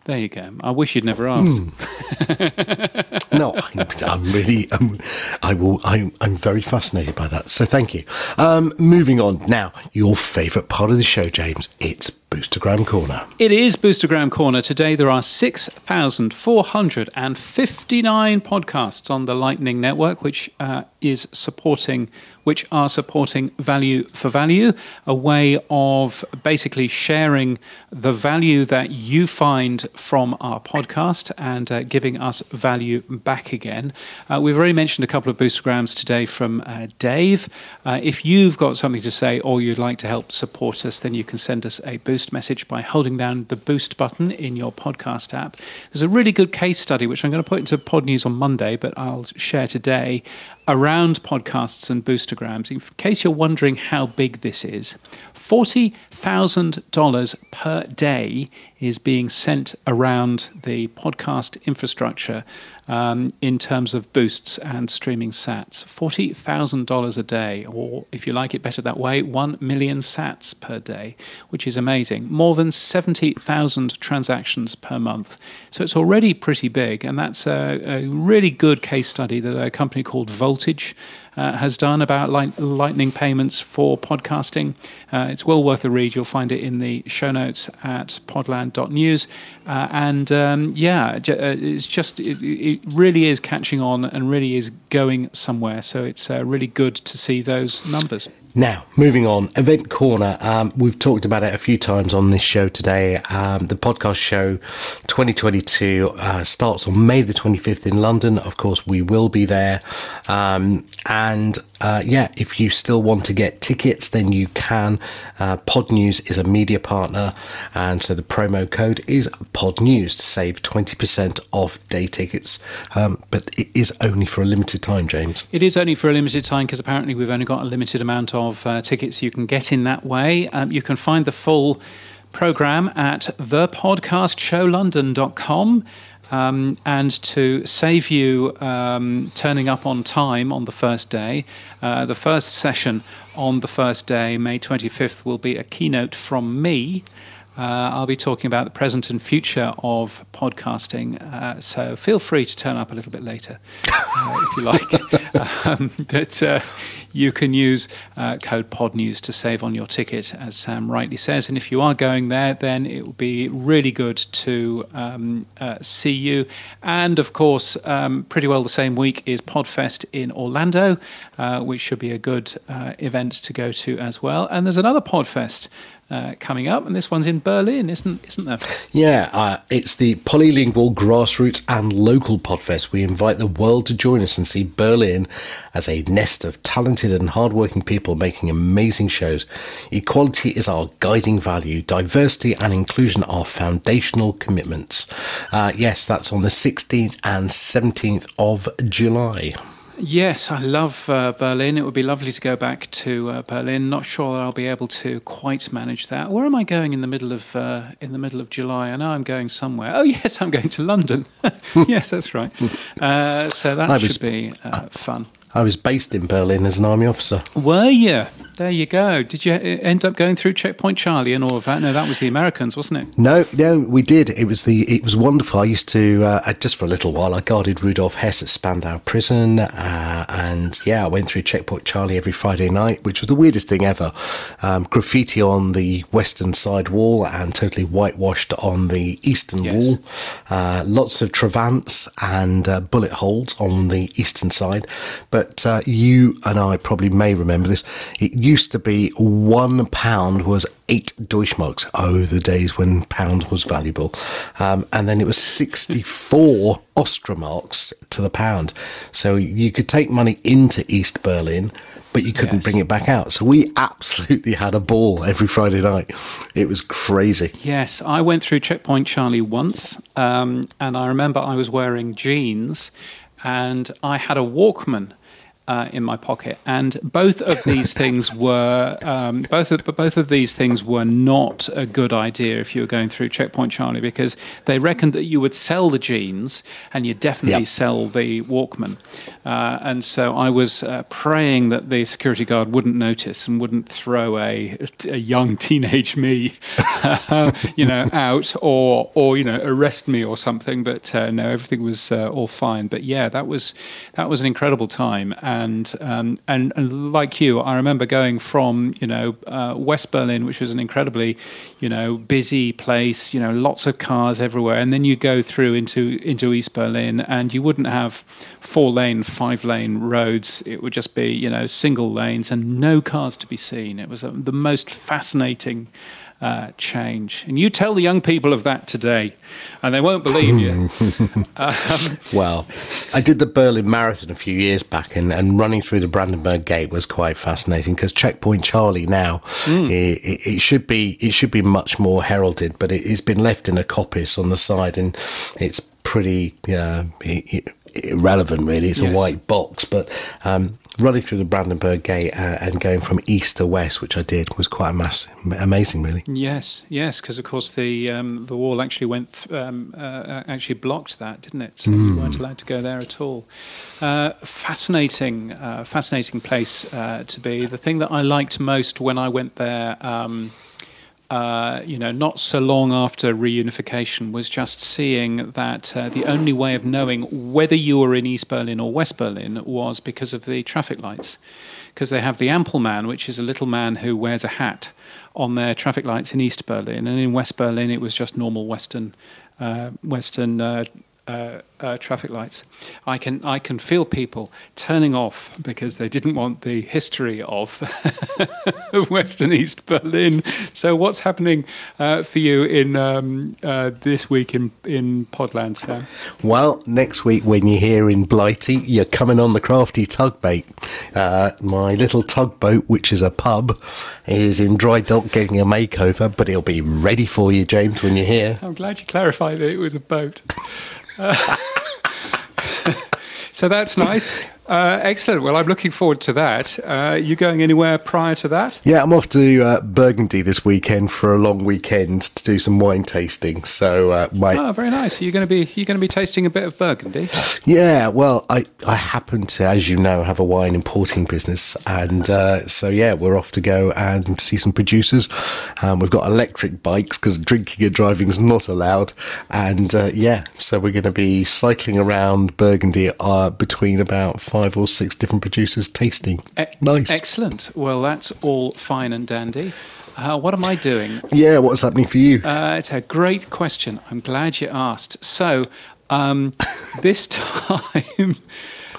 There you go. I wish you'd never asked. Mm. [LAUGHS] no, I'm, I'm really, I'm, I will, I'm, I'm very fascinated by that. So thank you. Um, moving on now, your favourite part of the show, James. It's Boostergram Corner. It is Boostergram Corner. Today there are 6,459 podcasts on the Lightning Network, which uh, is supporting, which are supporting value for value, a way of basically sharing the value that you find from our podcast and uh, giving us value back again. Uh, we've already mentioned a couple of Boostergrams today from uh, Dave. Uh, if you've got something to say or you'd like to help support us, then you can send us a boost message by holding down the boost button in your podcast app. There's a really good case study, which I'm going to put into Podnews on Monday, but I'll share today around podcasts and boostergrams. In case you're wondering how big this is, $40,000 per day is being sent around the podcast infrastructure um, in terms of boosts and streaming sats. $40,000 a day, or if you like it better that way, 1 million sats per day, which is amazing. More than 70,000 transactions per month. So it's already pretty big, and that's a, a really good case study that a company called Voltage uh, has done about light, lightning payments for podcasting. Uh, it's well worth a read. You'll find it in the show notes at podland.news. Uh, and um, yeah, uh, it's just, it, it, really is catching on and really is going somewhere. So it's uh, really good to see those numbers. Now, moving on, Event Corner. Um, we've talked about it a few times on this show today. Um, the podcast show 2022 uh, starts on May the 25th in London. Of course, we will be there. Um, and uh, yeah, if you still want to get tickets, then you can. Uh, Podnews is a media partner, and so the promo code is Pod News to save 20% off day tickets. Um, but it is only for a limited time, James. It is only for a limited time because apparently we've only got a limited amount of uh, tickets you can get in that way. Um, you can find the full program at thepodcastshowlondon.com. Um, and to save you um, turning up on time on the first day, uh, the first session on the first day, May 25th, will be a keynote from me. Uh, I'll be talking about the present and future of podcasting. Uh, so feel free to turn up a little bit later uh, if you like. [LAUGHS] um, but uh, you can use uh, code PODNEWS to save on your ticket, as Sam rightly says. And if you are going there, then it will be really good to um, uh, see you. And of course, um, pretty well the same week is Podfest in Orlando, uh, which should be a good uh, event to go to as well. And there's another Podfest uh, coming up, and this one's in Berlin, isn't isn't there? Yeah, uh, it's the polylingual grassroots and local podfest. We invite the world to join us and see Berlin as a nest of talented and hardworking people making amazing shows. Equality is our guiding value. Diversity and inclusion are foundational commitments. Uh, yes, that's on the 16th and 17th of July. Yes, I love uh, Berlin. It would be lovely to go back to uh, Berlin. Not sure I'll be able to quite manage that. Where am I going in the middle of uh, in the middle of July? I know I'm going somewhere. Oh [LAUGHS] yes, I'm going to London. [LAUGHS] yes, that's right. Uh, so that was, should be uh, fun. I was based in Berlin as an army officer. Were you? There you go. Did you end up going through Checkpoint Charlie and all of that? No, that was the Americans, wasn't it? No, no, we did. It was the it was wonderful. I used to uh, just for a little while. I guarded Rudolf Hess at Spandau Prison, uh, and yeah, I went through Checkpoint Charlie every Friday night, which was the weirdest thing ever. Um, graffiti on the western side wall and totally whitewashed on the eastern yes. wall. Uh, lots of Trabants and uh, bullet holes on the eastern side, but uh, you and I probably may remember this. It used to be one pound was eight Deutschmarks. Oh, the days when pound was valuable. Um, and then it was 64 Ostermarks to the pound. So you could take money into East Berlin, but you couldn't yes. bring it back out. So we absolutely had a ball every Friday night. It was crazy. Yes, I went through Checkpoint Charlie once, um, and I remember I was wearing jeans and I had a Walkman uh, in my pocket, and both of these [LAUGHS] things were um, both of both of these things were not a good idea if you were going through Checkpoint Charlie because they reckoned that you would sell the jeans and you definitely yep. sell the Walkman, uh, and so I was uh, praying that the security guard wouldn't notice and wouldn't throw a, a young [LAUGHS] teenage me, [LAUGHS] you know, out or or you know arrest me or something. But uh, no, everything was uh, all fine. But yeah, that was that was an incredible time and um, and, and like you, I remember going from you know uh, West Berlin, which was an incredibly you know busy place, you know lots of cars everywhere, and then you go through into into East Berlin, and you wouldn't have four lane, five lane roads. It would just be you know single lanes and no cars to be seen. It was a, the most fascinating uh, change. And you tell the young people of that today, and they won't believe you. [LAUGHS] um, well, I did the Berlin Marathon a few years back, and, and running through the Brandenburg Gate was quite fascinating because Checkpoint Charlie now mm. it, it, should be it should be much more heralded, but it, has been left in a coppice on the side, and it's pretty uh, irrelevant really. It's yes. a white box, but um, running through the Brandenburg Gate uh, and going from east to west, which I did, was quite mass- amazing, really. Yes, yes, because of course the um, the wall actually went th- um, uh, actually blocked that, didn't it? So mm. you weren't allowed to go there at all. Uh, fascinating, uh, fascinating place uh, to be. The thing that I liked most when I went there. Um, uh, you know, not so long after reunification, was just seeing that uh, the only way of knowing whether you were in East Berlin or West Berlin was because of the traffic lights. Because they have the Ampelmann, which is a little man who wears a hat on their traffic lights in East Berlin, and in West Berlin it was just normal Western, uh, Western uh, uh, traffic lights. I can I can feel people turning off because they didn't want the history of [LAUGHS] Western East Berlin. So what's happening uh, for you in um, uh, this week in in Podland, Sam? Well, next week when you're here in Blighty, you're coming on the Crafty Tugboat. Uh, my little tugboat, which is a pub, is in dry dock getting a makeover, but it'll be ready for you, James, when you're here. I'm glad you clarified that it was a boat. [LAUGHS] so that's nice. Uh, excellent. Well, I'm looking forward to that. Uh, you going anywhere prior to that? Yeah, I'm off to uh, Burgundy this weekend for a long weekend to do some wine tasting. So, uh, my oh, very nice. You're going to be you're going to be tasting a bit of Burgundy. Yeah. Well, I I happen to, as you know, have a wine importing business, and uh, so yeah, we're off to go and see some producers. Um, we've got electric bikes because drinking and driving is not allowed, and uh, yeah, so we're going to be cycling around Burgundy between about five or six different producers tasting. E- nice. Excellent. Well, that's all fine and dandy. Uh, what am I doing? Yeah, what's happening for you? Uh, it's a great question. I'm glad you asked. So, um, [LAUGHS] this time,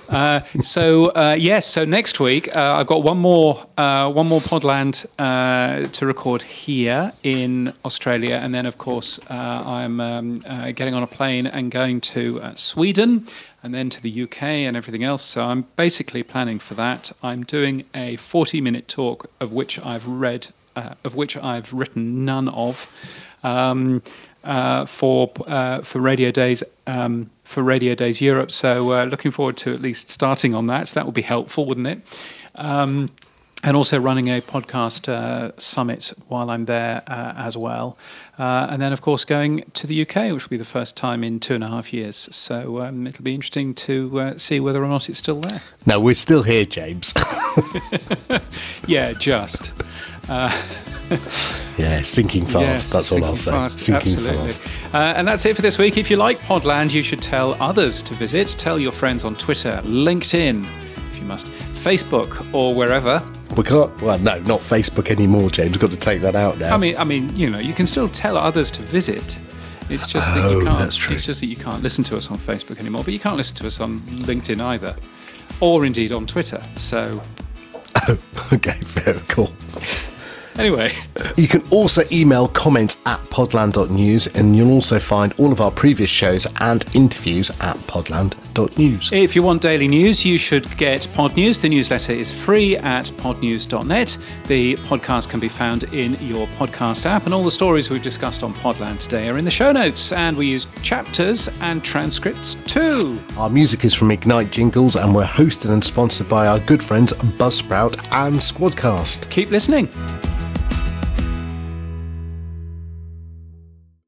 Uh, so uh, yes, so next week uh, I've got one more uh, one more Podland uh, to record here in Australia, and then of course I'm um, getting on a plane and going to Sweden, and then to the UK and everything else. So I'm basically planning for that. I'm doing a 40 minute talk of which I've read, of which I've written none of. Um, for uh, for Radio Days um, for Radio Days Europe. So uh, looking forward to at least starting on that. So that would be helpful, wouldn't it? Um, and also running a podcast uh, summit while I'm there uh, as well. Uh, and then, of course, going to the UK, which will be the first time in two and a half years. So um, it'll be interesting to uh, see whether or not it's still there. No, we're still here, James. [LAUGHS] [LAUGHS] Yeah, just. Uh, [LAUGHS] yeah, sinking fast. Yes, that's all I'll say. fast, Sinking absolutely. fast. Uh, and that's it for this week. If you like Podland, you should tell others to visit. Tell your friends on Twitter, LinkedIn, if you must, Facebook, or wherever. We can't. Well, no, not Facebook anymore, James. We've got to take that out now. I mean, I mean, you know, you can still tell others to visit. It's just that Oh, you can't. that's true. It's just that you can't listen to us on Facebook anymore. But you can't listen to us on LinkedIn either, or indeed on Twitter. So [LAUGHS] okay, very cool. Anyway, You can also email comments at podland.news, and you'll also find all of our previous shows and interviews at podland.news. if you want daily news, you should get Pod News. The newsletter is free at podnews.net. The podcast can be found in your podcast app, and all the stories we've discussed on Podland today are in the show notes. And we use chapters and transcripts too. Our music is from Ignite Jingles, and we're hosted and sponsored by our good friends Buzzsprout and Squadcast. Keep listening.